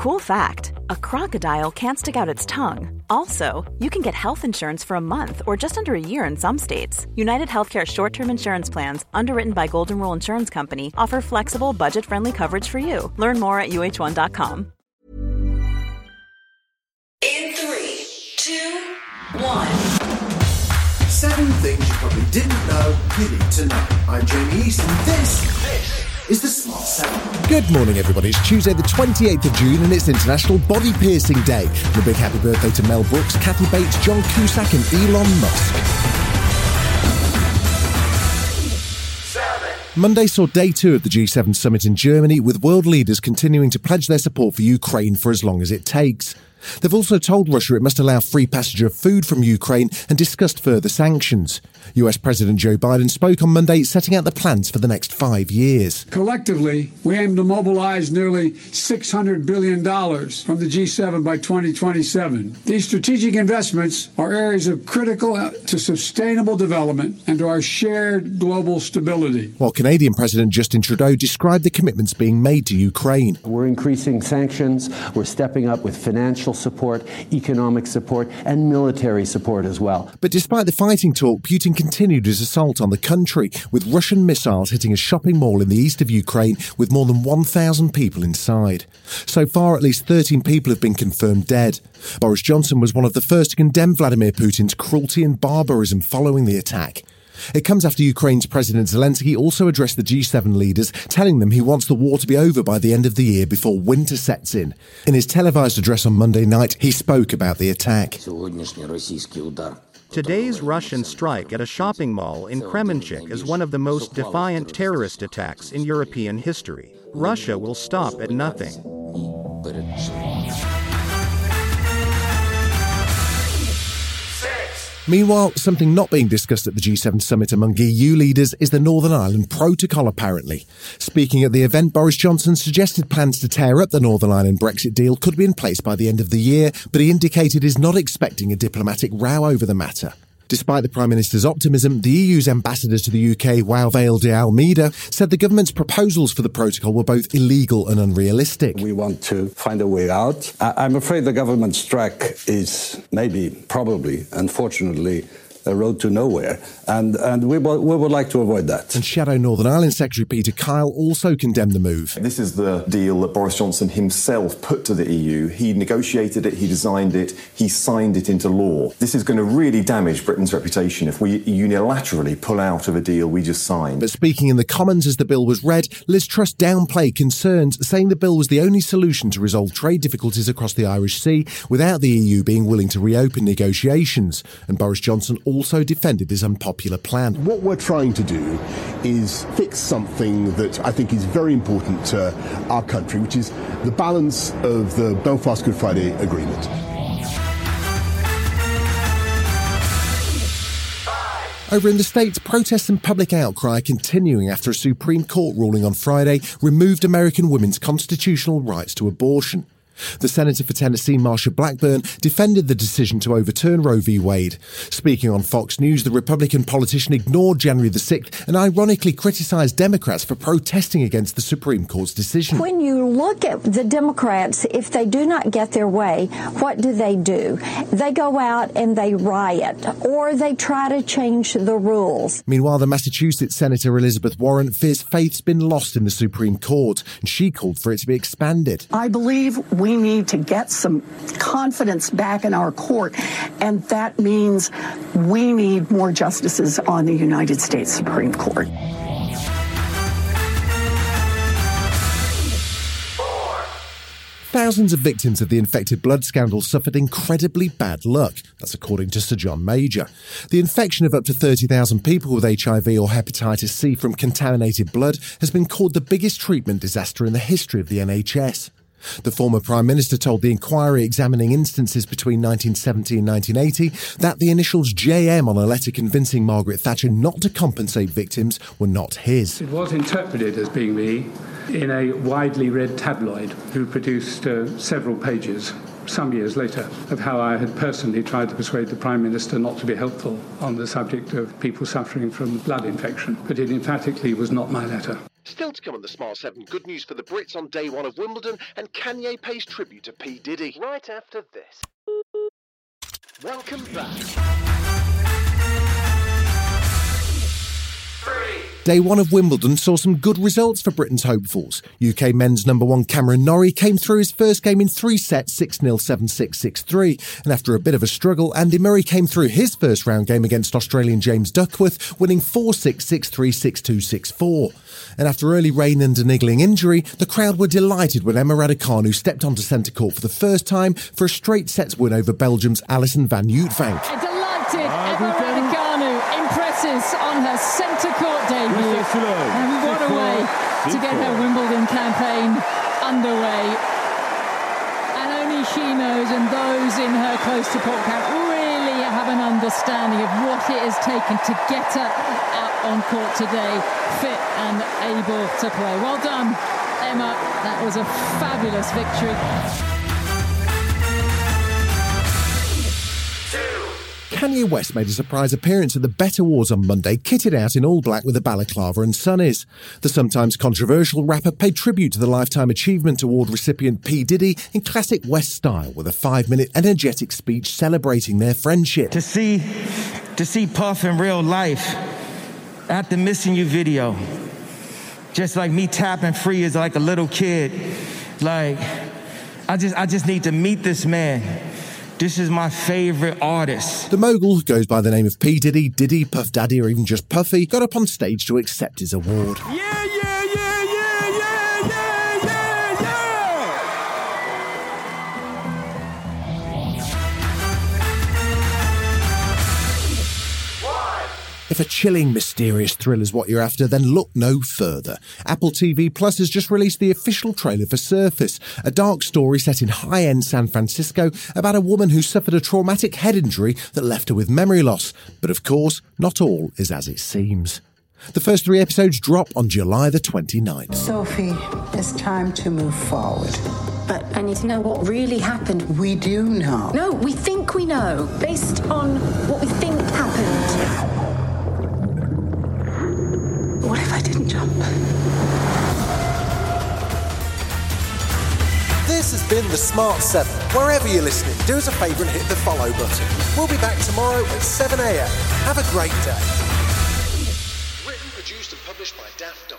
Cool fact a crocodile can't stick out its tongue. Also, you can get health insurance for a month or just under a year in some states. United Healthcare short term insurance plans, underwritten by Golden Rule Insurance Company, offer flexible, budget friendly coverage for you. Learn more at uhone.com. In three, two, one. Seven things you probably didn't know you need to know. I'm Jamie East, and this, this is the Smart 7. Good morning, everybody. It's Tuesday, the 28th of June, and it's International Body Piercing Day. And a big happy birthday to Mel Brooks, Kathy Bates, John Cusack, and Elon Musk. Monday saw day two of the G7 summit in Germany, with world leaders continuing to pledge their support for Ukraine for as long as it takes. They've also told Russia it must allow free passage of food from Ukraine and discussed further sanctions. US President Joe Biden spoke on Monday, setting out the plans for the next five years. Collectively, we aim to mobilize nearly $600 billion from the G7 by 2027. These strategic investments are areas of critical uh, to sustainable development and to our shared global stability. While Canadian President Justin Trudeau described the commitments being made to Ukraine. We're increasing sanctions, we're stepping up with financial support, economic support, and military support as well. But despite the fighting talk, Putin continued his assault on the country, with Russian missiles hitting a shopping mall in the east of Ukraine with more than 1,000 people inside. So far, at least 13 people have been confirmed dead. Boris Johnson was one of the first to condemn Vladimir Putin's cruelty and barbarism following the attack. It comes after Ukraine's President Zelensky also addressed the G7 leaders, telling them he wants the war to be over by the end of the year before winter sets in. In his televised address on Monday night, he spoke about the attack. Today's Russian strike at a shopping mall in Kremenchuk is one of the most defiant terrorist attacks in European history. Russia will stop at nothing. Meanwhile, something not being discussed at the G7 summit among EU leaders is the Northern Ireland Protocol, apparently. Speaking at the event, Boris Johnson suggested plans to tear up the Northern Ireland Brexit deal could be in place by the end of the year, but he indicated he's not expecting a diplomatic row over the matter. Despite the Prime Minister's optimism, the EU's ambassador to the UK, Vale de Almeida, said the government's proposals for the protocol were both illegal and unrealistic. We want to find a way out. I'm afraid the government's track is maybe, probably, unfortunately, a road to nowhere. And, and we, we would like to avoid that. And Shadow Northern Ireland Secretary Peter Kyle also condemned the move. This is the deal that Boris Johnson himself put to the EU. He negotiated it, he designed it, he signed it into law. This is going to really damage Britain's reputation if we unilaterally pull out of a deal we just signed. But speaking in the Commons as the bill was read, Liz Truss downplayed concerns, saying the bill was the only solution to resolve trade difficulties across the Irish Sea without the EU being willing to reopen negotiations. And Boris Johnson also defended his unpopular plan. What we're trying to do is fix something that I think is very important to our country, which is the balance of the Belfast Good Friday Agreement. Over in the States, protests and public outcry are continuing after a Supreme Court ruling on Friday removed American women's constitutional rights to abortion. The Senator for Tennessee, Marsha Blackburn, defended the decision to overturn Roe v. Wade. Speaking on Fox News, the Republican politician ignored January the 6th and ironically criticised Democrats for protesting against the Supreme Court's decision. When you look at the Democrats, if they do not get their way, what do they do? They go out and they riot or they try to change the rules. Meanwhile, the Massachusetts Senator Elizabeth Warren fears faith's been lost in the Supreme Court and she called for it to be expanded. I believe we we need to get some confidence back in our court, and that means we need more justices on the United States Supreme Court. Thousands of victims of the infected blood scandal suffered incredibly bad luck. That's according to Sir John Major. The infection of up to 30,000 people with HIV or hepatitis C from contaminated blood has been called the biggest treatment disaster in the history of the NHS. The former Prime Minister told the inquiry examining instances between 1970 and 1980 that the initials JM on a letter convincing Margaret Thatcher not to compensate victims were not his. It was interpreted as being me in a widely read tabloid who produced uh, several pages some years later of how I had personally tried to persuade the Prime Minister not to be helpful on the subject of people suffering from blood infection. But it emphatically was not my letter. Still to come on the Smart 7, good news for the Brits on day one of Wimbledon, and Kanye pays tribute to P. Diddy. Right after this. Welcome back. Day one of Wimbledon saw some good results for Britain's hopefuls. UK men's number one Cameron Norrie came through his first game in three sets 6 0, 7 6, 6 3. And after a bit of a struggle, Andy Murray came through his first round game against Australian James Duckworth, winning 4 6, 6 3, 6 2, 6 4. And after early rain and a niggling injury, the crowd were delighted when Emma Raducanu stepped onto centre court for the first time for a straight sets win over Belgium's Alison van Uytvanck. A delighted Emma Raducanu impresses on her centre court debut. And what a way to get her Wimbledon campaign underway. And only she knows, and those in her close support camp really have an understanding of what it has taken to get her out on court today, fit and able to play. Well done, Emma. That was a fabulous victory. Kanye West made a surprise appearance at the BET Awards on Monday, kitted out in all black with a balaclava and sunnies. The sometimes controversial rapper paid tribute to the Lifetime Achievement Award recipient P. Diddy in classic West style with a five minute energetic speech celebrating their friendship. To see, to see Puff in real life the Missing You video, just like me tapping free as like a little kid, like, I just, I just need to meet this man. This is my favorite artist. The mogul, who goes by the name of P. Diddy, Diddy, Puff Daddy, or even just Puffy, got up on stage to accept his award. Yeah, If a chilling, mysterious thrill is what you're after, then look no further. Apple TV Plus has just released the official trailer for Surface, a dark story set in high end San Francisco about a woman who suffered a traumatic head injury that left her with memory loss. But of course, not all is as it seems. The first three episodes drop on July the 29th. Sophie, it's time to move forward. But I need to know what really happened. We do know. No, we think we know, based on what we think happened. Jump? This has been The Smart 7. Wherever you're listening, do us a favour and hit the follow button. We'll be back tomorrow at 7am. Have a great day. Written, produced, and published by Daft